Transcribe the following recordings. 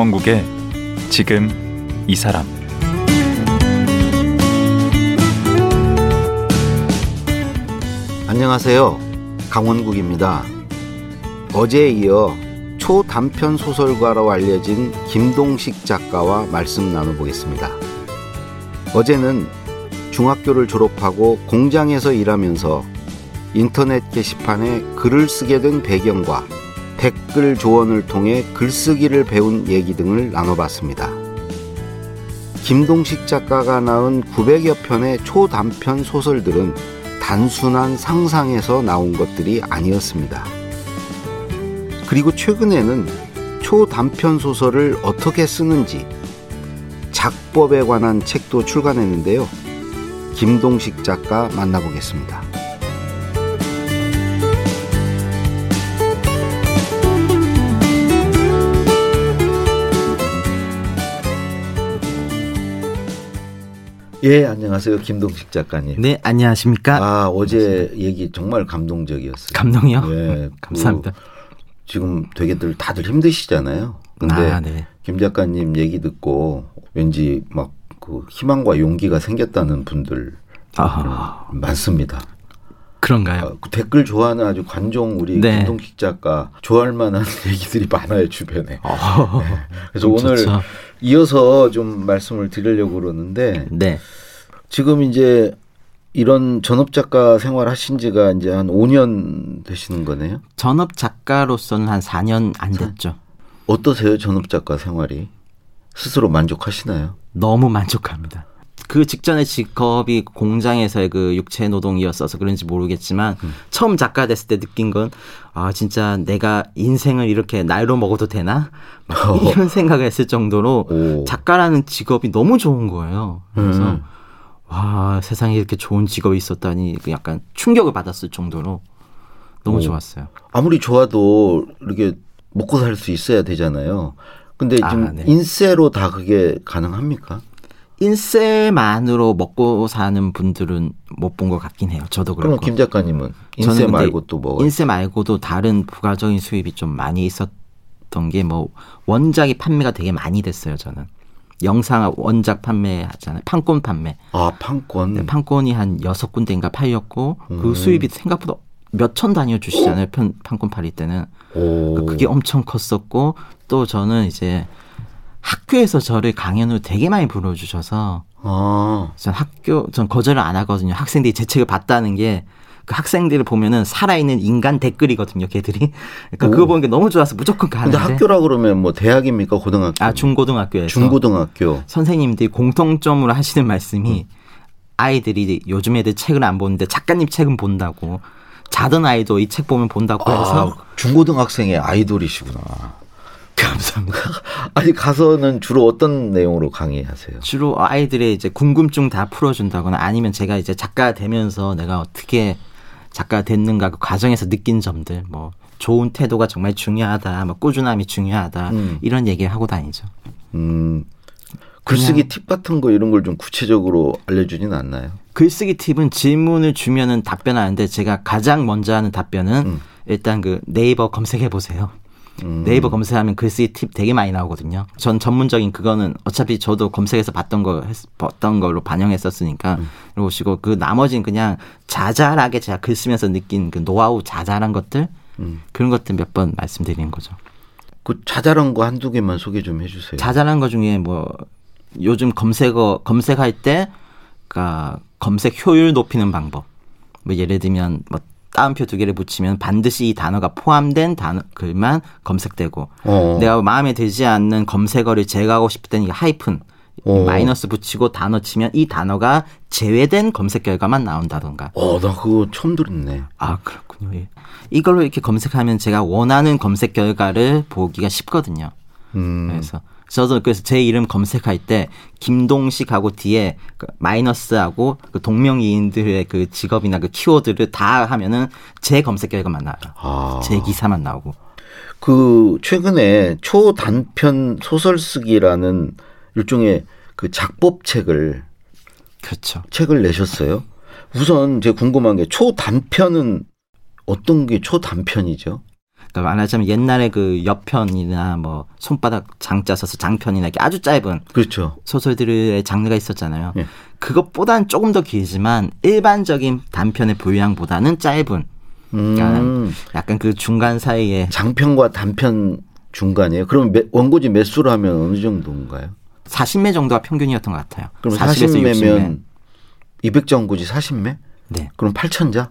강원국의 지금 이 사람 안녕하세요. 강원국입니다. 어제에 이어 초단편 소설가로 알려진 김동식 작가와 말씀 나눠보겠습니다. 어제는 중학교를 졸업하고 공장에서 일하면서 인터넷 게시판에 글을 쓰게 된 배경과 댓글 조언을 통해 글쓰기를 배운 얘기 등을 나눠봤습니다. 김동식 작가가 낳은 900여 편의 초단편 소설들은 단순한 상상에서 나온 것들이 아니었습니다. 그리고 최근에는 초단편 소설을 어떻게 쓰는지 작법에 관한 책도 출간했는데요. 김동식 작가 만나보겠습니다. 예, 안녕하세요. 김동식 작가님. 네, 안녕하십니까? 아, 어제 얘기 정말 감동적이었어요. 감동이요? 예. 감사합니다. 그 지금 되게들 다들 힘드시잖아요. 근데 아, 네. 김 작가님 얘기 듣고 왠지 막 그 희망과 용기가 생겼다는 분들 아, 많습니다. 그런가요? 아, 그 댓글 좋아하는 아주 관종 우리 네. 김동식 작가 좋아할 만한 얘기들이 많아요 주변에. 어, 그래서 그럼 오늘 좋죠. 이어서 좀 말씀을 드리려고 그러는데 네. 지금 이제 이런 전업 작가 생활 하신 지가 이제 한 5년 되시는 거네요. 전업 작가로서는 한 4년 안 됐죠. 어떠세요 전업 작가 생활이? 스스로 만족하시나요? 너무 만족합니다. 그 직전의 직업이 공장에서의 그 육체 노동이었어서 그런지 모르겠지만 음. 처음 작가 됐을 때 느낀 건 아 진짜 내가 인생을 이렇게 날로 먹어도 되나 막 이런 생각을 했을 정도로 오. 작가라는 직업이 너무 좋은 거예요. 그래서 음. 와 세상에 이렇게 좋은 직업이 있었다니 그 약간 충격을 받았을 정도로 너무 오. 좋았어요. 아무리 좋아도 이렇게 먹고 살 수 있어야 되잖아요. 근데 아, 지금 네. 인세로 다 그게 가능합니까? 인셀만으로 먹고 사는 분들은 못 본 것 같긴 해요. 저도 그럼 그렇고. 김 작가님은 근데 말고 또 뭐? 인세 말고도 다른 부가적인 수입이 좀 많이 있었던 게 뭐 원작이 판매가 되게 많이 됐어요. 저는 영상 원작 판매하잖아요. 판권 판매. 아 판권. 네, 판권이 한 여섯 군데인가 팔렸고 음. 그 수입이 생각보다 몇 천 단위로 주시잖아요. 편, 판권 팔릴 때는 오. 그게 엄청 컸었고 또 저는 이제 학교에서 저를 강연으로 되게 많이 불러주셔서 아. 전 학교 전 거절을 안 하거든요. 학생들이 제 책을 봤다는 게 그 학생들을 보면은 살아있는 인간 댓글이거든요. 걔들이. 그러니까 오. 그거 보는 게 너무 좋아서 무조건 근데 가는데. 학교라 그러면 뭐 대학입니까 고등학교? 아 중고등학교에서 중고등학교. 선생님들이 공통점으로 하시는 말씀이 음. 아이들이 요즘 애들 책을 안 보는데 작가님 책은 본다고. 자던 아이도 이 책 보면 본다고 해서 아, 중고등학생의 아이돌이시구나. 감사합니다. 아니 가서는 주로 어떤 내용으로 강의하세요? 주로 아이들의 이제 궁금증 다 풀어준다거나 아니면 제가 이제 작가 되면서 내가 어떻게 작가 됐는가 그 과정에서 느낀 점들 뭐 좋은 태도가 정말 중요하다, 뭐 꾸준함이 중요하다 음. 이런 얘기 하고 다니죠. 음. 글쓰기 팁 같은 거 이런 걸 좀 구체적으로 알려주지는 않나요? 글쓰기 팁은 질문을 주면은 답변하는데 제가 가장 먼저 하는 답변은 음. 일단 그 네이버 검색해 보세요. 음. 네이버 검색하면 글쓰기 팁 되게 많이 나오거든요. 전 전문적인 그거는 어차피 저도 검색해서 봤던 거 했, 봤던 걸로 반영했었으니까 음. 그러시고 그 나머지는 그냥 자잘하게 제가 글 쓰면서 느낀 그 노하우 자잘한 것들 음. 그런 것들 몇 번 말씀드리는 거죠. 그 자잘한 거 한두 개만 소개 좀 해주세요. 자잘한 거 중에 뭐 요즘 검색어 검색할 때 그러니까 검색 효율 높이는 방법. 뭐 예를 들면 뭐 따옴표 두 개를 붙이면 반드시 이 단어가 포함된 단어 글만 검색되고 어. 내가 마음에 들지 않는 검색어를 제거하고 싶을 때는 이 하이픈 어. 마이너스 붙이고 단어 치면 이 단어가 제외된 검색 결과만 나온다던가. 어, 나 그거 처음 들었네. 아 그렇군요. 예. 이걸로 이렇게 검색하면 제가 원하는 검색 결과를 보기가 쉽거든요. 음. 그래서 저도 그래서 제 이름 검색할 때 김동식하고 뒤에 그 마이너스하고 그 동명이인들의 그 직업이나 그 키워드를 다 하면은 제 검색 결과만 나와요. 아. 제 기사만 나오고. 그 최근에 초단편 소설 쓰기라는 일종의 그 작법책을 그렇죠. 책을 내셨어요. 우선 제가 궁금한 게 초단편은 어떤 게 초단편이죠? 그러니까 말하자면 옛날에 그 옆편이나 뭐 손바닥 장자 써서 장편이나 이렇게 아주 짧은 그렇죠. 소설들의 장르가 있었잖아요. 예. 그것보다는 조금 더 길지만 일반적인 단편의 분량보다는 짧은 그러니까 음, 약간 그 중간 사이에 장편과 단편 중간이에요. 그럼 매- 원고지 매수를 하면 어느 정도인가요? 40매 정도가 평균이었던 것 같아요. 그럼 40에서 60매. 40매면 200자 원고지 40매? 네. 그럼 8천자?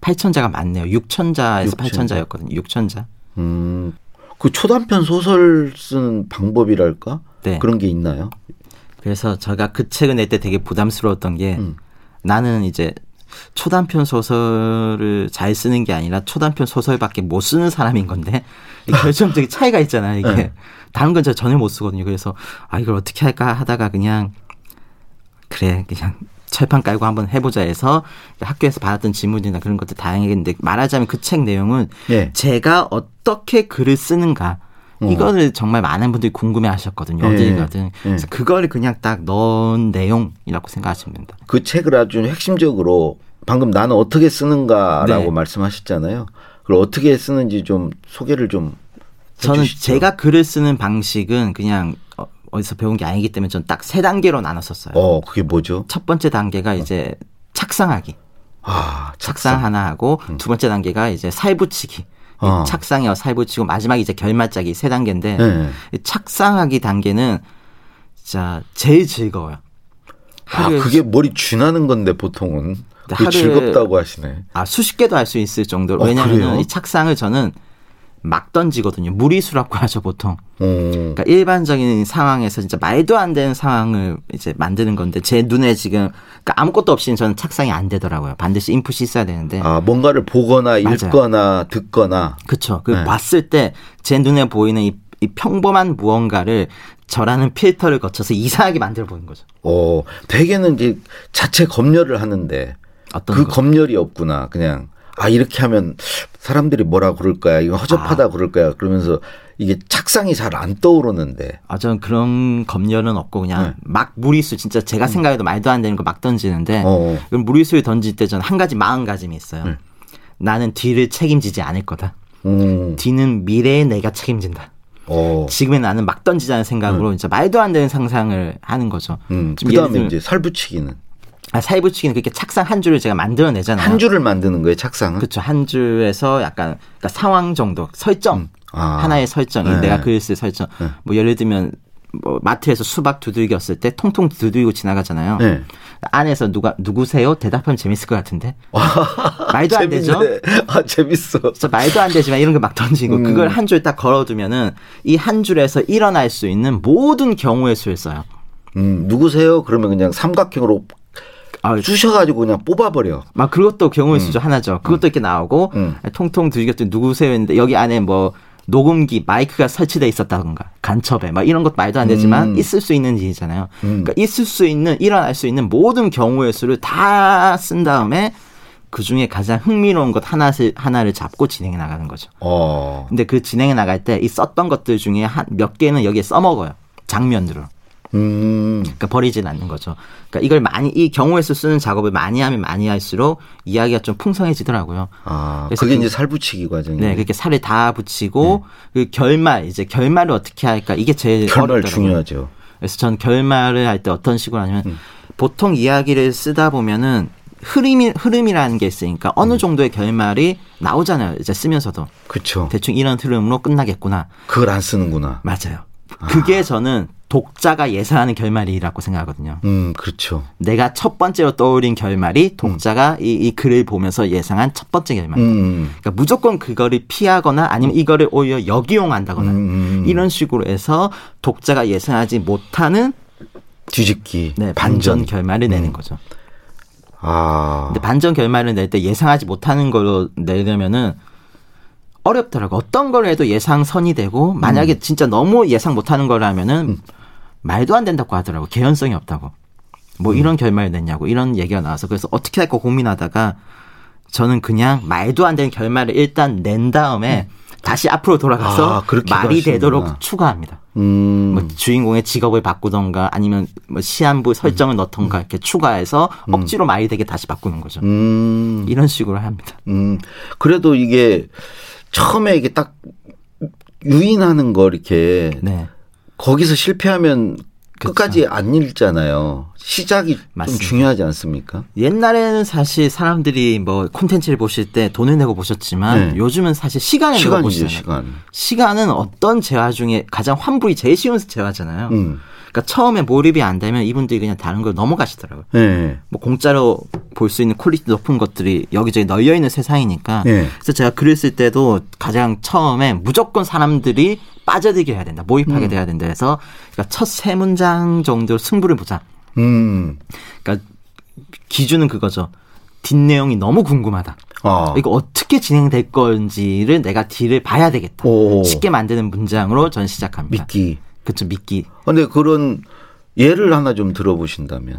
8천자가 많네요. 6천자에서 6천자. 8천자였거든요. 6천자. 음, 그 초단편 소설 쓰는 방법이랄까? 네. 그런 게 있나요? 그래서 제가 그 책을 낼 때 되게 부담스러웠던 게 음. 나는 이제 초단편 소설을 잘 쓰는 게 아니라 초단편 소설밖에 못 쓰는 사람인 건데 이 결정적인 차이가 있잖아요. 이게 네. 다른 건 제가 전혀 못 쓰거든요. 그래서 아 이걸 어떻게 할까 하다가 그냥 그래 그냥 철판 깔고 한번 해보자 해서 학교에서 받았던 질문이나 그런 것도 다양했는데 말하자면 그 책 내용은 예. 제가 어떻게 글을 쓰는가 어. 이거를 정말 많은 분들이 궁금해 하셨거든요. 예. 어딜 가든. 예. 그래서 그거를 그냥 딱 넣은 내용이라고 생각하시면 됩니다. 그 책을 아주 핵심적으로 방금 나는 어떻게 쓰는가라고 네. 말씀하셨잖아요. 그걸 어떻게 쓰는지 좀 소개를 좀 저는 해주시죠. 제가 글을 쓰는 방식은 그냥 어, 어디서 배운 게 아니기 때문에 저는 딱 세 단계로 나눴었어요. 어 그게 뭐죠? 첫 번째 단계가 이제 착상하기. 아 착상 하나 하고 두 번째 단계가 이제 살붙이기. 이 어. 착상이와 살붙이고 마지막에 이제 결말짜기 세 단계인데 네. 이 착상하기 단계는 진짜 제일 즐거워요. 아 그게 머리 쥐나는 건데 보통은 그게 하루에- 즐겁다고 하시네. 아, 수십 개도 할 수 있을 정도로. 어, 왜냐하면 그래요? 이 착상을 저는 막 던지거든요. 무리수라고 하죠, 보통. 어. 그러니까 일반적인 상황에서 진짜 말도 안 되는 상황을 이제 만드는 건데 제 눈에 지금 그러니까 아무것도 없이는 저는 착상이 안 되더라고요. 반드시 인풋이 있어야 되는데. 아 뭔가를 보거나 맞아요. 읽거나 듣거나 그쵸. 그 네. 봤을 때 제 눈에 보이는 이, 이 평범한 무언가를 저라는 필터를 거쳐서 이상하게 만들어 보는 거죠. 어 대개는 이제 자체 검열을 하는데 어떤 그 거? 검열이 없구나. 그냥 아 이렇게 하면 사람들이 뭐라 그럴 거야. 이거 허접하다 아. 그럴 거야. 그러면서 이게 착상이 잘 안 떠오르는데. 아, 저는 그런 검열은 없고 그냥 네. 막 무리수 진짜 제가 생각해도 말도 안 되는 거 막 던지는데 어. 그럼 무리수를 던질 때 저는 한 가지 마음가짐이 있어요. 네. 나는 뒤를 책임지지 않을 거다. 음. 뒤는 미래에 내가 책임진다. 어. 지금의 나는 막 던지자는 생각으로 진짜 말도 안 되는 상상을 하는 거죠. 음. 좀그 예를 다음에 들면 이제 살붙이기는 아, 살붙이기는 그렇게 착상 한 줄을 제가 만들어내잖아요. 한 줄을 만드는 거예요. 착상은. 그렇죠. 한 줄에서 약간 그러니까 상황 정도 설정 아. 하나의 설정 네. 내가 글을 쓸 설정 뭐 예를 들면 뭐 마트에서 수박 두들겼을 때 통통 두들기고 지나가잖아요. 네. 안에서 누가 누구세요? 대답하면 재밌을 것 같은데 말도 안 되죠. 재밌네. 아 재밌어. 진짜 말도 안 되지만 이런 거 막 던지고 음. 그걸 한 줄 딱 걸어두면은 이 한 줄에서 일어날 수 있는 모든 경우의 수를 써요. 음 누구세요? 그러면 그냥 삼각형으로 아, 쑤셔가지고 그냥 뽑아버려. 막 그것도 경우의 수죠 하나죠. 그것도 이렇게 나오고 음. 통통 두들겼더니 누구세요 했는데 여기 안에 뭐 녹음기 마이크가 설치돼 있었다던가 간첩에 막 이런 것도 말도 안 되지만 음. 있을 수 있는 일이잖아요. 음. 그러니까 있을 수 있는 일어날 수 있는 모든 경우의 수를 다 쓴 다음에 그 중에 가장 흥미로운 것 하나를 하나를 잡고 진행해 나가는 거죠. 어. 근데 그 진행해 나갈 때 이 썼던 것들 중에 한 몇 개는 여기에 써먹어요. 장면으로. 음. 그러니까 버리진 않는 거죠. 그러니까 이걸 많이 이 경우의 수 쓰는 작업을 많이 하면 많이 할수록 이야기가 좀 풍성해지더라고요. 아 그래서 그게 그- 이제 살 붙이기 과정이. 네, 그렇게 살을 다 붙이고 그 결말 이제 결말을 어떻게 할까 이게 제일 결말 어렵더라고요. 중요하죠. 그래서 전 결말을 할 때 어떤 식으로 하냐면 음. 보통 이야기를 쓰다 보면은 흐름이 흐름이라는 게 있으니까 어느 음. 정도의 결말이 나오잖아요. 이제 쓰면서도 그렇죠. 대충 이런 흐름으로 끝나겠구나. 그걸 안 쓰는구나. 맞아요. 그게 저는 독자가 예상하는 결말이라고 생각하거든요. 음 그렇죠. 내가 첫 번째로 떠올린 결말이 독자가 이, 이 글을 보면서 예상한 첫 번째 결말. 음. 그러니까 무조건 그거를 피하거나 아니면 이거를 오히려 역이용한다거나 음. 이런 식으로 해서 독자가 예상하지 못하는 뒤집기. 네, 반전 반전. 결말을 내는 거죠. 아. 근데 반전 결말을 낼 때 예상하지 못하는 걸로 내려면은 어렵더라고. 어떤 걸 해도 예상선이 되고 만약에 음. 진짜 너무 예상 못하는 거라면은 말도 안 된다고 하더라고. 개연성이 없다고. 뭐 음. 이런 결말을 냈냐고 이런 얘기가 나와서 그래서 어떻게 할까 고민하다가 저는 그냥 말도 안 되는 결말을 일단 낸 다음에 다시 앞으로 돌아가서 아, 말이 하시는구나. 되도록 추가합니다. 음. 뭐 주인공의 직업을 바꾸던가 아니면 뭐 시한부 설정을 넣던가 이렇게 추가해서 억지로 말이 되게 다시 바꾸는 거죠. 음. 이런 식으로 합니다. 음. 그래도 이게 처음에 이게 딱 유인하는 거 이렇게 네. 거기서 실패하면 그쵸. 끝까지 안 읽잖아요. 시작이 맞습니다. 좀 중요하지 않습니까? 옛날에는 사실 사람들이 뭐 콘텐츠를 보실 때 돈을 내고 보셨지만 네. 요즘은 사실 시간을 내고 시간이죠, 보시잖아요. 시간. 시간은 어떤 재화 중에 가장 환불이 제일 쉬운 재화잖아요. 음. 그러니까 처음에 몰입이 안 되면 이분들이 그냥 다른 걸 넘어가시더라고요. 네. 뭐 공짜로 볼 수 있는 quality 높은 것들이 여기저기 널려 있는 세상이니까. 네. 그래서 제가 글을 쓸 때도 가장 처음에 무조건 사람들이 빠져들게 해야 된다, 몰입하게 돼야 된다 해서 그러니까 첫 세 문장 정도로 승부를 보자. 음. 그러니까 기준은 그거죠. 뒷내용이 너무 궁금하다. 아. 이거 어떻게 진행될 건지를 내가 뒤를 봐야 되겠다. 오. 쉽게 만드는 문장으로 전 시작합니다. 믿기. 그쵸, 믿기. 근데 그런 예를 하나 좀 들어보신다면.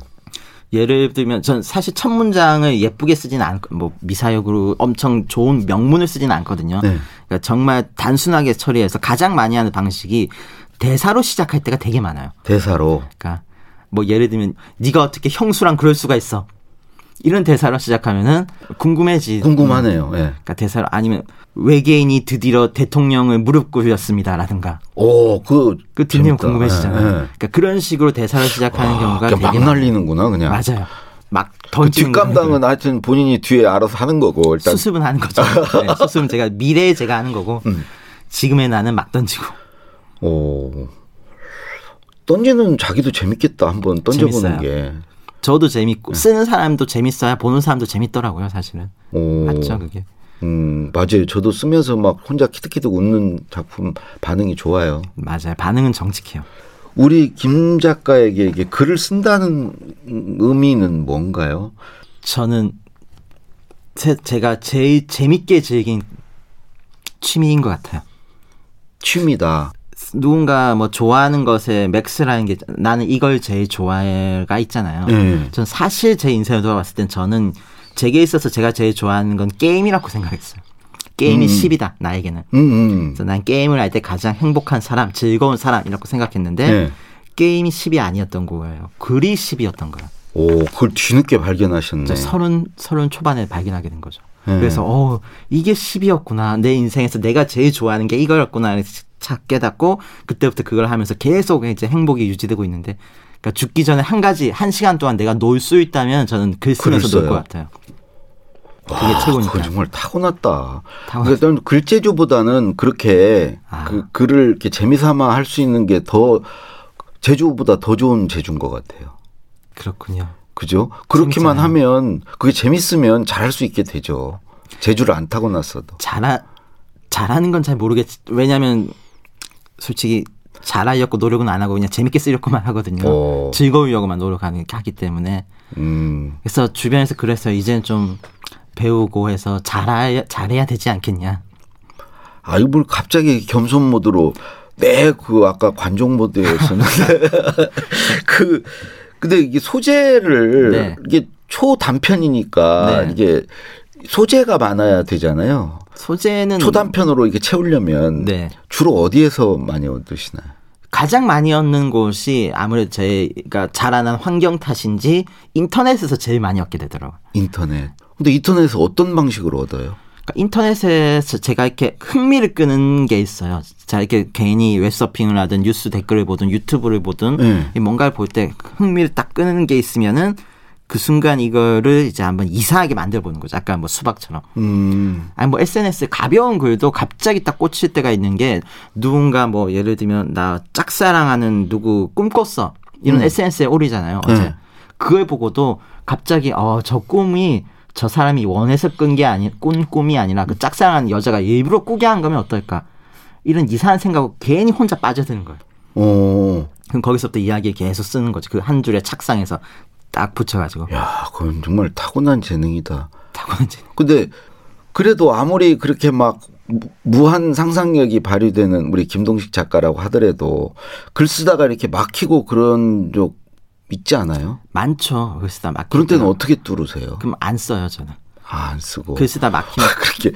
예를 들면 전 사실 첫 문장을 예쁘게 쓰지는 않고 뭐 미사역으로 엄청 좋은 명문을 쓰지는 않거든요. 네. 그러니까 정말 단순하게 처리해서 가장 많이 하는 방식이 대사로 시작할 때가 되게 많아요. 대사로. 그러니까 뭐 예를 들면 네가 어떻게 형수랑 그럴 수가 있어. 이런 대사로 시작하면은 궁금해지. 궁금하네요. 예. 그러니까 대사로 아니면 외계인이 드디어 대통령을 무릎 꿇렸습니다라든가 오, 그. 그 재밌다. 궁금해지잖아요. 예, 예. 그러니까 그런 식으로 대사를 시작하는 경우가 그냥 되게 막. 날리는구나, 그냥. 맞아요. 막그 던지는 뒷감당은 거예요. 하여튼 본인이 뒤에 알아서 하는 거고, 일단. 수습은 하는 거죠. 네, 수습은 제가 미래에 제가 하는 거고 음. 지금의 나는 막 던지고 오. 던지는 자기도 재밌겠다. 한번 던져보는 재밌어요. 게. 저도 재밌고 쓰는 사람도 재밌어야 보는 사람도 재밌더라고요. 사실은 오. 맞죠 그게. 음, 맞아요. 저도 쓰면서 막 혼자 키득키득 웃는 작품 반응이 좋아요. 맞아요. 반응은 정직해요. 우리 김 작가에게 이게 글을 쓴다는 의미는 뭔가요? 저는 제, 제가 제일 재밌게 즐긴 취미인 것 같아요. 취미다. 누군가 뭐 좋아하는 것에 맥스라는 게 나는 이걸 제일 좋아해가 있잖아요. 네. 전 사실 제 인생을 돌아봤을 땐 저는 제게 있어서 제가 제일 좋아하는 건 게임이라고 생각했어요. 게임이 음. 10이다 나에게는. 음, 음. 그래서 난 게임을 할 때 가장 행복한 사람, 즐거운 사람이라고 생각했는데 네. 게임이 10이 아니었던 거예요. 글이 10이었던 거예요. 오, 그걸 뒤늦게 발견하셨네. 저 서른 서른 초반에 발견하게 된 거죠. 네. 그래서 어 이게 10이었구나. 내 인생에서 내가 제일 좋아하는 게 이거였구나. 이렇게 착 깨닫고 그때부터 그걸 하면서 계속 이제 행복이 유지되고 있는데 그러니까 죽기 전에 한 가지 한 시간 동안 내가 놀 수 있다면 저는 글 쓰면서 놀 것? 같아요. 와, 그게 최고니까. 그거 정말 타고났다. 타고났- 그러니까 저는 글재주보다는 그렇게 아. 그 글을 이렇게 재미삼아 할 수 있는 게더 재주보다 더 좋은 재주인 것 같아요. 그렇군요. 그죠? 그렇게만 재밌잖아요. 하면 그게 재밌으면 잘할 수 있게 되죠. 재주를 안 타고 났어도. 잘하 잘하는 건 잘 모르겠. 왜냐하면 솔직히 잘하려고 노력은 안 하고 그냥 재밌게 쓰려고만 하거든요. 어. 즐거우려고만 노력하는 하기 때문에 음. 그래서 주변에서 그랬어요. 이제는 좀 배우고 해서 잘해야 잘해야 되지 않겠냐. 아, 이걸 갑자기 겸손 모드로 매그 아까 관종 모드였었는데 그 근데 이게 소재를 네. 이게 초단편이니까 네. 이게 소재가 많아야 되잖아요. 소재는 초단편으로 이렇게 채우려면 네. 주로 어디에서 많이 얻으시나요? 가장 많이 얻는 곳이 아무래도 제가 자라난 환경 탓인지 인터넷에서 제일 많이 얻게 되더라고요. 인터넷. 근데 인터넷에서 어떤 방식으로 얻어요? 그러니까 인터넷에서 제가 이렇게 흥미를 끄는 게 있어요. 자 이렇게 괜히 웹서핑을 하든 뉴스 댓글을 보든 유튜브를 보든 네. 이 뭔가를 볼 때 흥미를 딱 끄는 게 있으면은 그 순간 이거를 이제 한번 이상하게 만들어 보는 거죠. 아까 뭐 수박처럼. 음. 아니 뭐 SNS 가벼운 글도 갑자기 딱 꽂힐 때가 있는 게 누군가 뭐 예를 들면 나 짝사랑하는 누구 꿈꿨어 이런 SNS에 올리잖아요 어제 네. 그걸 보고도 갑자기 어 저 꿈이 저 사람이 원해서 꾼게 아니 꾼 꿈이 아니라 그 짝사랑하는 여자가 일부러 꾸게 한 거면 어떨까 이런 이상한 생각을 괜히 혼자 빠져드는 거예요. 어. 그럼 거기서부터 이야기 계속 쓰는 거죠. 그한 줄에 착상해서 딱 붙여가지고 야, 그건 정말 타고난 재능이다. 타고 이제 근데 그래도 아무리 그렇게 막 무- 무한 상상력이 발휘되는 우리 김동식 작가라고 하더라도 글 쓰다가 이렇게 막히고 그런 적 있지 않아요? 많죠. 글 쓰 다 막히면 그런 때는 어떻게 뚫으세요? 그럼 안 써요 저는. 아, 안 쓰고. 글 쓰 다 막히면 그렇게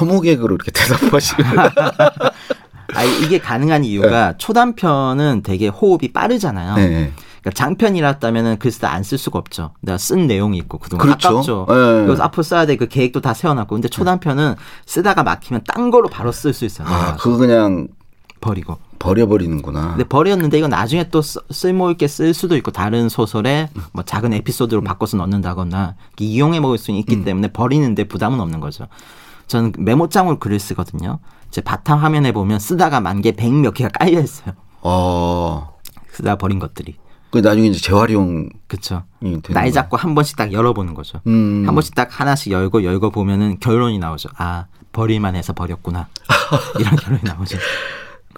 허무개그로 이렇게 대답하시면 아 이게 가능한 이유가 초단편은 되게 호흡이 빠르잖아요. 네. 그러니까 장편이랐다면은 글 쓰 다 안 쓸 수가 없죠. 내가 쓴 내용이 있고 그동안 그렇죠. 아깝죠. 예. 그래서 앞으로 써야 될 그 계획도 다 세워놨고 근데 초단편은 쓰다가 막히면 딴 걸로 바로 쓸 수 있어요. 아, 그거 그냥 버리고. 버려버리는구나. 근데 버렸는데 이건 나중에 또 쓰- 쓸모 있게 쓸 수도 있고 다른 소설에 뭐 작은 에피소드로 바꿔서 넣는다거나 이용해 먹을 수는 있기 때문에 버리는데 부담은 없는 거죠. 저는 메모장으로 글을 쓰거든요. 제 바탕 화면에 보면 쓰다가 만 개, 백 몇 개가 깔려 있어요. 어, 쓰다 버린 것들이. 그 나중에 이제 재활용. 그렇죠. 날. 잡고 한 번씩 딱 열어보는 거죠. 음. 한 번씩 딱 하나씩 열고 열고 보면은 결론이 나오죠. 아 버릴만 해서 버렸구나. 이런 결론이 나오죠.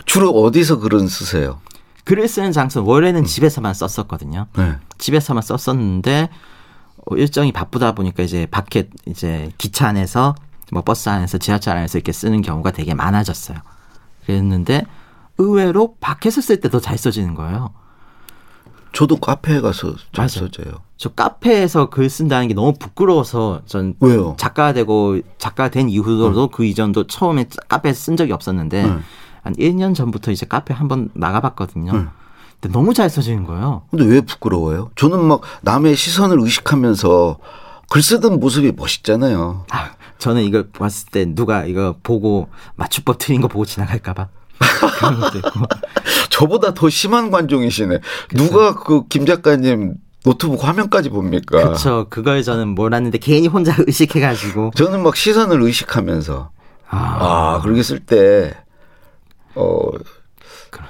주로 어디서 글은 쓰세요? 글을 쓰는 장소 원래는 집에서만 썼었거든요. 네. 집에서만 썼었는데 어, 일정이 바쁘다 보니까 이제 밖에 이제 기차 안에서 뭐 버스 안에서 지하철 안에서 이렇게 쓰는 경우가 되게 많아졌어요. 그랬는데 의외로 밖에서 쓸 때 더 잘 써지는 거예요. 저도 카페에 가서 잘. 써져요. 저 카페에서 글 쓴다는 게 너무 부끄러워서 전 왜요? 작가가 되고 작가가 된 이후로도 그 이전도 처음에 카페에서 쓴 적이 없었는데 음. 한 1년 전부터 이제 카페 한번 나가봤거든요. 음. 근데 너무 잘 써지는 거예요. 근데 왜 부끄러워요? 저는 막 남의 시선을 의식하면서 글 쓰던 모습이 멋있잖아요. 아, 저는 이걸 봤을 때 누가 이거 보고 맞춤법 틀린 거 보고 지나갈까봐 저보다 더 심한 관종이시네. 누가 그 김 작가님 노트북 화면까지 봅니까? 그렇죠. 그걸 저는 몰랐는데 괜히 혼자 의식해가지고 저는 막 시선을 의식하면서 아, 아, 그렇게 쓸 때 어,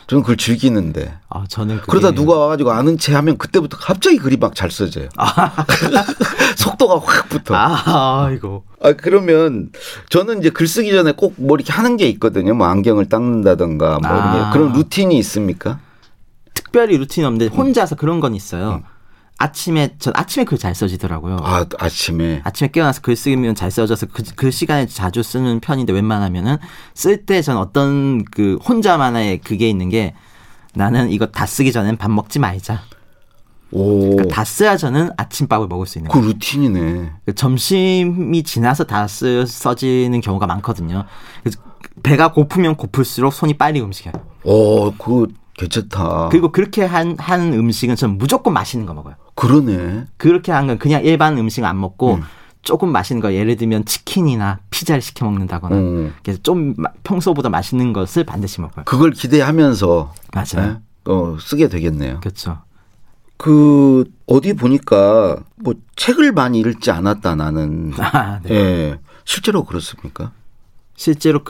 저는 그걸 즐기는데. 아, 저는 그러다 누가 와가지고 아는 체 하면 그때부터 갑자기 글이 막 잘 써져요. 속도가 확 붙어. 아. 아, 아이고 그러면 저는 이제 글 쓰기 전에 꼭 뭐 이렇게 하는 게 있거든요. 뭐 안경을 닦는다던가 뭐 아. 그런 루틴이 있습니까? 특별히 루틴 없는데 혼자서 그런 건 있어요. 아침에 전 아침에 글 잘 써지더라고요. 아 아침에 아침에 깨어나서 글 쓰면 잘 써져서 그, 그 시간에 자주 쓰는 편인데 웬만하면은 쓸 때 전 어떤 그 혼자만의 그게 있는 게 나는 이거 다 쓰기 전엔 밥 먹지 말자. 오. 그러니까 다 써야 저는 아침밥을 먹을 수 있는 그 거예요. 루틴이네. 그 점심이 지나서 다 쓰, 써지는 경우가 많거든요. 그래서 배가 고프면 고플수록 손이 빨리 움직여요. 오, 그 괜찮다. 그리고 그렇게 한, 한 음식은 저는 무조건 맛있는 거 먹어요. 그러네. 그렇게 한 건 그냥 일반 음식 안 먹고 음. 조금 맛있는 거 예를 들면 치킨이나 피자를 시켜 먹는다거나 음. 그래서 좀 마- 평소보다 맛있는 것을 반드시 먹어요. 그걸 기대하면서 맞아요. 예? 어, 쓰게 되겠네요. 그렇죠. 그 어디 보니까 뭐 책을 많이 읽지 않았다 나는. 아, 네. 예. 실제로 그렇습니까? 실제로.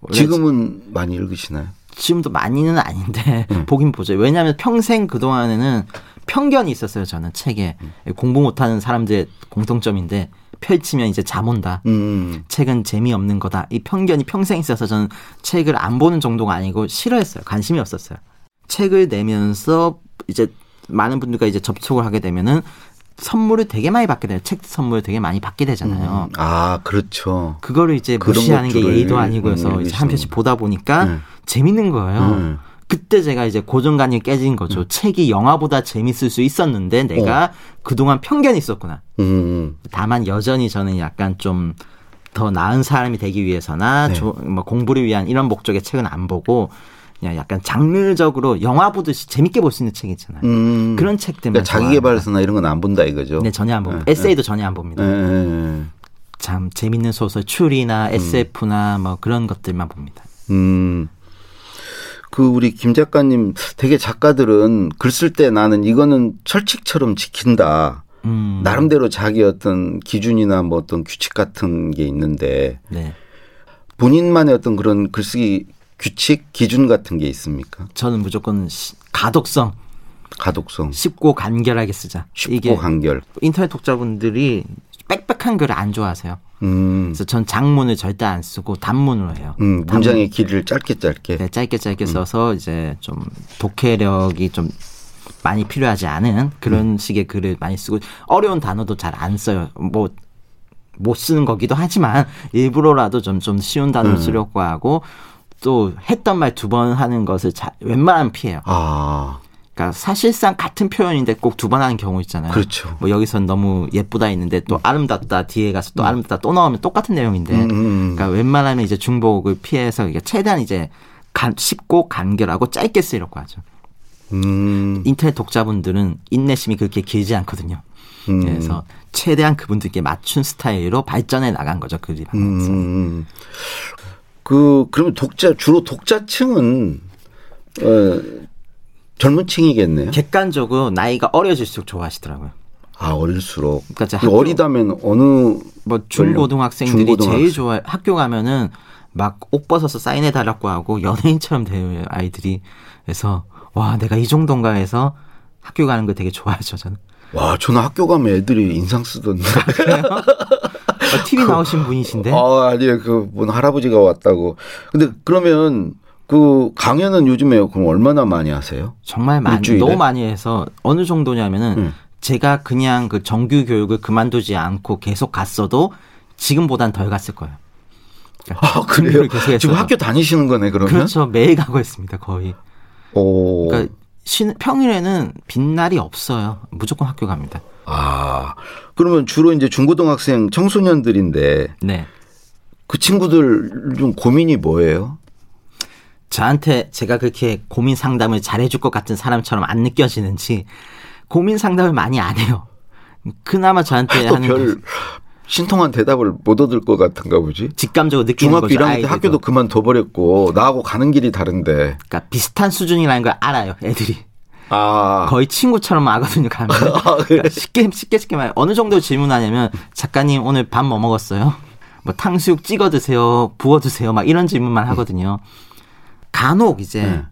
원래 지금은 많이 읽으시나요? 지금도 많이는 아닌데 음. 보긴 보죠. 왜냐하면 평생 그 동안에는 편견이 있었어요. 저는 책에 음. 공부 못하는 사람들의 공통점인데 펼치면 이제 잠 온다. 음. 책은 재미없는 거다. 이 편견이 평생 있어서 저는 책을 안 보는 정도가 아니고 싫어했어요. 관심이 없었어요. 책을 내면서 이제 많은 분들과 이제 접촉을 하게 되면은 선물을 되게 많이 받게 돼요. 책 선물을 되게 많이 받게 되잖아요. 아, 그렇죠. 그거를 이제 무시하는 게 예의도 아니고 해서 음, 이제 한 편씩. 보다 보니까 네. 재밌는 거예요. 음. 그때 제가 이제 고정관념이 깨진 거죠. 책이 영화보다 재밌을 수 있었는데 내가 그동안 편견이 있었구나. 음. 다만 여전히 저는 약간 좀 더 나은 사람이 되기 위해서나 네. 조- 뭐 공부를 위한 이런 목적의 책은 안 보고 그냥 약간 장르적으로 영화 보듯이 재밌게 볼 수 있는 책 있잖아요. 음. 그런 책들만 그러니까 자기개발서나 이런 건 안 본다 이거죠. 네, 전혀 안 봅니다. 네, 에세이도 전혀 안 봅니다. 예, 예, 예. 참 재밌는 소설 추리나 SF나 뭐 그런 것들만 봅니다. 음. 그 우리 김 작가님 되게 작가들은 글 쓸 때 나는 이거는 철칙처럼 지킨다. 음. 나름대로 자기 어떤 기준이나 뭐 어떤 규칙 같은 게 있는데 네. 본인만의 어떤 그런 글쓰기 규칙, 기준 같은 게 있습니까? 저는 무조건 시- 가독성, 가독성, 쉽고 간결하게 쓰자. 쉽고 이게 간결. 인터넷 독자분들이 빽빽한 글을 안 좋아하세요. 음, 그래서 전 장문을 절대 안 쓰고 단문으로 해요. 음 문장의 길이를 짧게 짧게. 네, 짧게 짧게 써서 이제 좀 독해력이 좀 많이 필요하지 않은 그런 식의 글을 많이 쓰고 어려운 단어도 잘 안 써요. 뭐못 쓰는 거기도 하지만 일부러라도 좀 좀 쉬운 단어를 쓰려고 하고 또 했던 말 두 번 하는 것을 자, 웬만하면 피해요. 아, 그러니까 사실상 같은 표현인데 꼭 두 번 하는 경우 있잖아요. 그렇죠. 뭐 여기선 너무 예쁘다 있는데 또 아름답다 뒤에 가서 또 아름답다 또 나오면 똑같은 내용인데 음, 음. 그러니까 웬만하면 이제 중복을 피해서 최대한 이제 간, 쉽고 간결하고 짧게 쓰려고 하죠. 음. 인터넷 독자분들은 인내심이 그렇게 길지 않거든요. 음. 그래서 최대한 그분들께 맞춘 스타일로 발전해 나간 거죠 글이 방에서. 음. 그 그러면 독자 주로 독자층은 어, 젊은 층이겠네요. 객관적으로 나이가 어려질수록 좋아하시더라고요. 아 어릴수록 그러니까 학교- 어리다면 어느 뭐 중고등학생들이 중고등학생. 제일 좋아 학교 가면은 막 옷 벗어서 사인해 달라고 하고 연예인처럼 돼요 아이들이 그래서 와 내가 이 정도인가 해서 학교 가는 거 되게 좋아하죠 저는 와 저는 학교 가면 애들이 인상 쓰던데. 어, TV 나오신 분이신데 아 아니에요 그뭔 할아버지가 왔다고. 근데 그러면 그 강연은 요즘에 그럼 얼마나 많이 하세요? 정말 많이 일주일에? 너무 많이 해서 어느 정도냐면은 음. 제가 그냥 그 정규 교육을 그만두지 않고 계속 갔어도 지금보단 덜 갔을 거예요. 아 그래요? 지금. 학교 다니시는 거네 그러면? 그렇죠 매일 가고 있습니다 거의. 오. 그러니까 평일에는 빈 날이 없어요. 무조건 학교 갑니다. 아 그러면 주로 이제 중고등학생 청소년들인데 네. 그 친구들 좀 고민이 뭐예요? 저한테 제가 그렇게 고민 상담을 잘해줄 것 같은 사람처럼 안 느껴지는지 고민 상담을 많이 안 해요. 그나마 저한테 또 하는 별 신통한 대답을 못 얻을 것 같은가 보지? 직감적으로 느끼는 중학교 거죠. 1학년 때. 학교도 그만둬버렸고 나하고 가는 길이 다른데. 그러니까 비슷한 수준이라는 걸 알아요. 애들이 아. 거의 친구처럼 하거든요. 가면 그래? 그러니까 쉽게 쉽게 쉽게 말 어느 정도 질문하냐면 작가님 오늘 밥 뭐 먹었어요? 뭐 탕수육 찍어 드세요, 부어 드세요, 막 이런 질문만 하거든요. 간혹 이제 네.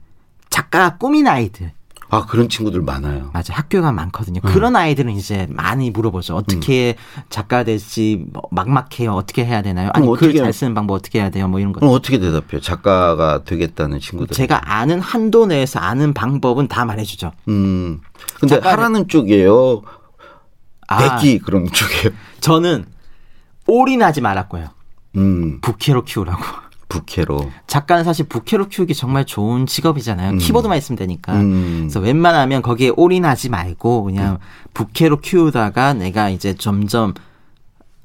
작가가 꾸민 아이들 아 그런 친구들 많아요. 맞아 학교가 많거든요. 음. 그런 아이들은 이제 많이 물어보죠. 어떻게 작가 될지 뭐 막막해요. 어떻게 해야 되나요? 아니 어떻게- 잘 쓰는 방법 어떻게 해야 돼요? 뭐 이런 거. 그럼 어떻게 대답해요? 작가가 되겠다는 친구들. 제가 아는 한도 내에서 아는 방법은 다 말해주죠. 음. 근데 하라는 쪽이에요. 아, 백기 그런 쪽이에요. 저는 올인하지 말았고요. 음. 부캐로 키우라고. 부캐로. 작가는 사실 부캐로 키우기 정말 좋은 직업이잖아요. 키보드만 있으면 되니까. 음. 그래서 웬만하면 거기에 올인하지 말고 그냥 부캐로 키우다가 내가 이제 점점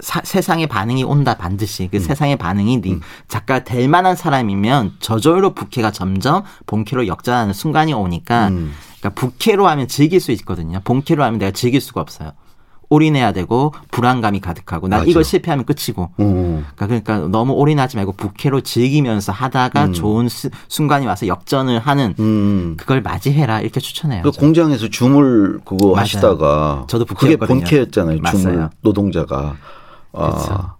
사- 세상의 반응이 온다 반드시 음. 그 세상의 반응이 네 작가 될 만한 사람이면 저절로 부캐가 점점 본캐로 역전하는 순간이 오니까 음. 그러니까 부캐로 하면 즐길 수 있거든요. 본캐로 하면 내가 즐길 수가 없어요. 올인해야 되고 불안감이 가득하고 난 맞아. 이걸 실패하면 끝이고 어. 그러니까, 그러니까 너무 올인하지 말고 부캐로 즐기면서 하다가 좋은 수- 순간이 와서 역전을 하는 음. 그걸 맞이해라 이렇게 추천해요. 그 공장에서 주물 그거 맞아요. 하시다가 저도 그게. 본캐였잖아요. 주물 맞아요. 노동자가. 아, 그쵸.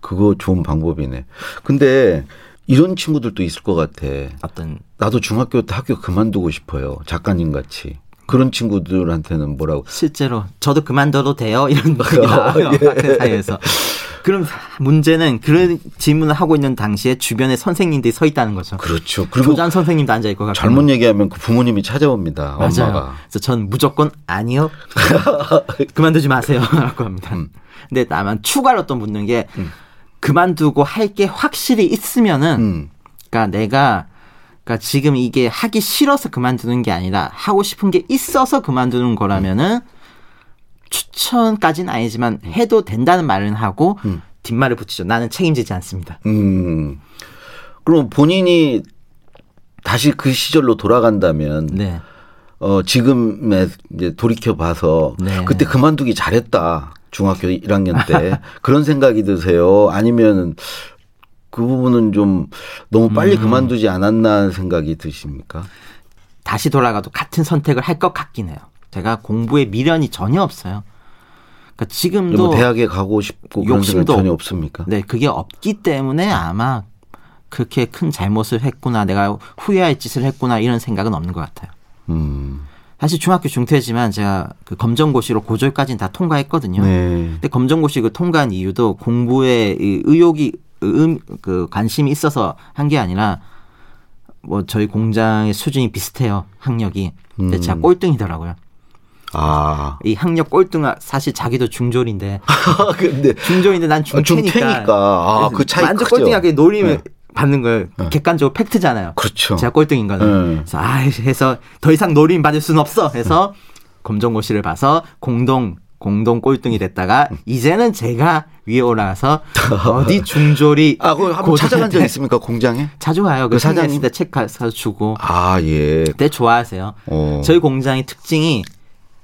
그거 좋은 방법이네. 근데 이런 친구들도 있을 것 같아. 어떤 나도 중학교 때 학교 그만두고 싶어요. 작가님 같이. 그런 친구들한테는 뭐라고. 실제로 저도 그만둬도 돼요 이런 얘기 나와요 예. 같은 사이에서. 그럼 문제는 그런 질문을 하고 있는 당시에 주변에 선생님들이 서 있다는 거죠. 그렇죠. 그리고 교장 선생님도 앉아 있고. 잘못 얘기하면 그 부모님이 찾아옵니다. 맞아요. 엄마가. 그래서 전 무조건 아니요. 그만두지 마세요라고 합니다. 음. 근데 다만 추가로 또 묻는 게 그만두고 할 게 확실히 있으면은 음. 그러니까 내가 그러니까 지금 이게 하기 싫어서 그만두는 게 아니라 하고 싶은 게 있어서 그만두는 거라면은 추천까지는 아니지만 해도 된다는 말은 하고 뒷말을 붙이죠. 나는 책임지지 않습니다. 음. 그럼 본인이 다시 그 시절로 돌아간다면 네. 어, 지금에 이제 돌이켜 봐서 네. 그때 그만두기 잘했다. 중학교 1학년 때. 그런 생각이 드세요? 아니면 그 부분은 좀 너무 빨리 음. 그만두지 않았나 생각이 드십니까? 다시 돌아가도 같은 선택을 할 것 같긴 해요. 제가 공부에 미련이 전혀 없어요. 그러니까 지금도 뭐 대학에 가고 싶고 욕심도 전혀 없- 없습니까? 네, 그게 없기 때문에 아마 그렇게 큰 잘못을 했구나, 내가 후회할 짓을 했구나 이런 생각은 없는 것 같아요. 음. 사실 중학교 중퇴지만 제가 그 검정고시로 고졸까지는 다 통과했거든요. 네. 근데 검정고시 그 통과한 이유도 공부에 이 의욕이 음, 그 관심이 있어서 한 게 아니라 뭐 저희 공장의 수준이 비슷해요 학력이. 근데 제가 꼴등이더라고요. 아. 이 학력 꼴등 사실 자기도 중졸인데 근데 중졸인데 난 아, 좀 중퇴니까. 패니까. 아, 그 차이 완전 크죠. 꼴등하게 노림을 네. 받는 걸 객관적으로 팩트잖아요. 그렇죠. 제가 꼴등인 거는. 네. 그래서 아 해서 더 이상 노림 받을 수는 없어. 해서 검정고시를 봐서 공동 공동 꼴등이 됐다가 이제는 제가 위에 올라가서 어디 중졸이 아, 그거 한번 찾아간 적 있습니까 공장에? 자주 와요. 그그 사장님? 사장님 책 가서 주고 아 예. 그때 좋아하세요. 어. 저희 공장의 특징이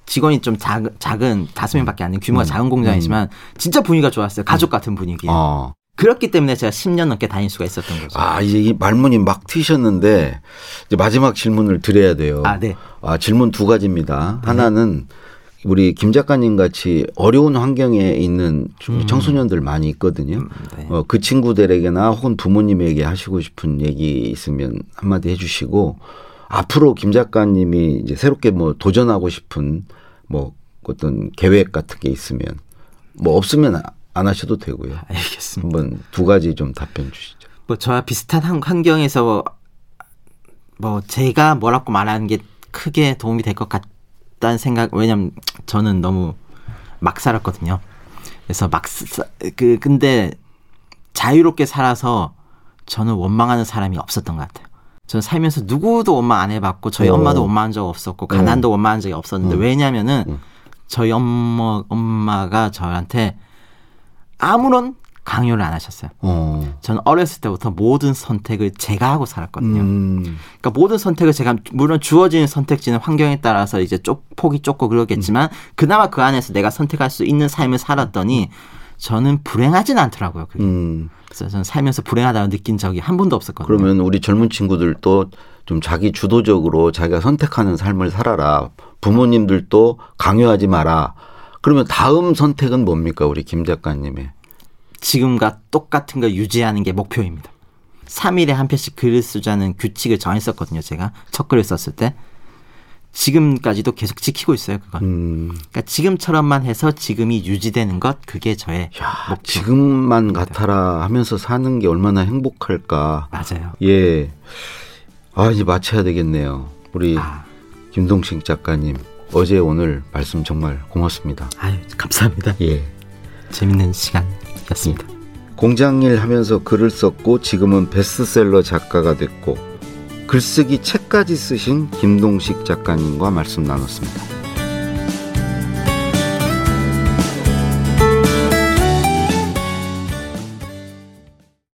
직원이 좀 작은, 작은 다섯 명밖에 안 되는 규모가 작은 공장이지만 진짜 분위기가 좋았어요. 가족 같은 분위기예요. 어. 그렇기 때문에 제가 10년 넘게 다닐 수가 있었던 거죠. 아 이제 이 말문이 막 트이셨는데 이제 마지막 질문을 드려야 돼요. 아, 네. 아, 질문 두 가지입니다. 하나는 우리 김 작가님 같이 어려운 환경에 있는 청소년들 많이 있거든요. 네. 어, 그 친구들에게나 혹은 부모님에게 하시고 싶은 얘기 있으면 한마디 해주시고 앞으로 김 작가님이 이제 새롭게 뭐 도전하고 싶은 뭐 어떤 계획 같은 게 있으면 뭐 없으면 아- 안 하셔도 되고요. 알겠습니다. 한번 두 가지 좀 답변 주시죠. 뭐 저와 비슷한 환- 환경에서 뭐 제가 뭐라고 말하는 게 크게 도움이 될 것 같 다는 생각 왜냐면 저는 너무 막 살았거든요. 그래서 막 그 근데 자유롭게 살아서 저는 원망하는 사람이 없었던 것 같아요. 저는 살면서 누구도 원망 안 해봤고 저희 어. 엄마도 원망한 적 없었고 가난도 원망한 적이 없었는데 왜냐면은 저희 엄마 엄마가 저한테 아무런 강요를 안 하셨어요. 어. 저는 어렸을 때부터 모든 선택을 제가 하고 살았거든요. 음. 그러니까 모든 선택을 제가 물론 주어지는 선택지는 환경에 따라서 이제 쪽 폭이 좁고 그러겠지만 그나마 그 안에서 내가 선택할 수 있는 삶을 살았더니 저는 불행하진 않더라고요. 그게. 음. 그래서 저는 살면서 불행하다고 느낀 적이 한 번도 없었거든요. 그러면 우리 젊은 친구들도 좀 자기 주도적으로 자기가 선택하는 삶을 살아라. 부모님들도 강요하지 마라. 그러면 다음 선택은 뭡니까? 우리 김 작가님의. 지금과 똑같은 걸 유지하는 게 목표입니다. 3일에 한 편씩 글을 쓰자는 규칙을 정했었거든요. 제가 첫 글을 썼을 때. 지금까지도 계속 지키고 있어요. 그건. 음. 그러니까 지금처럼만 해서 지금이 유지되는 것 그게 저의 야, 목표. 지금만 같아라 하면서 사는 게 얼마나 행복할까. 맞아요. 예. 아, 이제 마쳐야 되겠네요. 우리 아. 김동식 작가님. 어제 오늘 말씀 정말 고맙습니다. 아유 감사합니다. 예. 재밌는 시간 이었습니다. 공장 일 하면서 글을 썼고 지금은 베스트셀러 작가가 됐고 글쓰기 책까지 쓰신 김동식 작가님과 말씀 나눴습니다.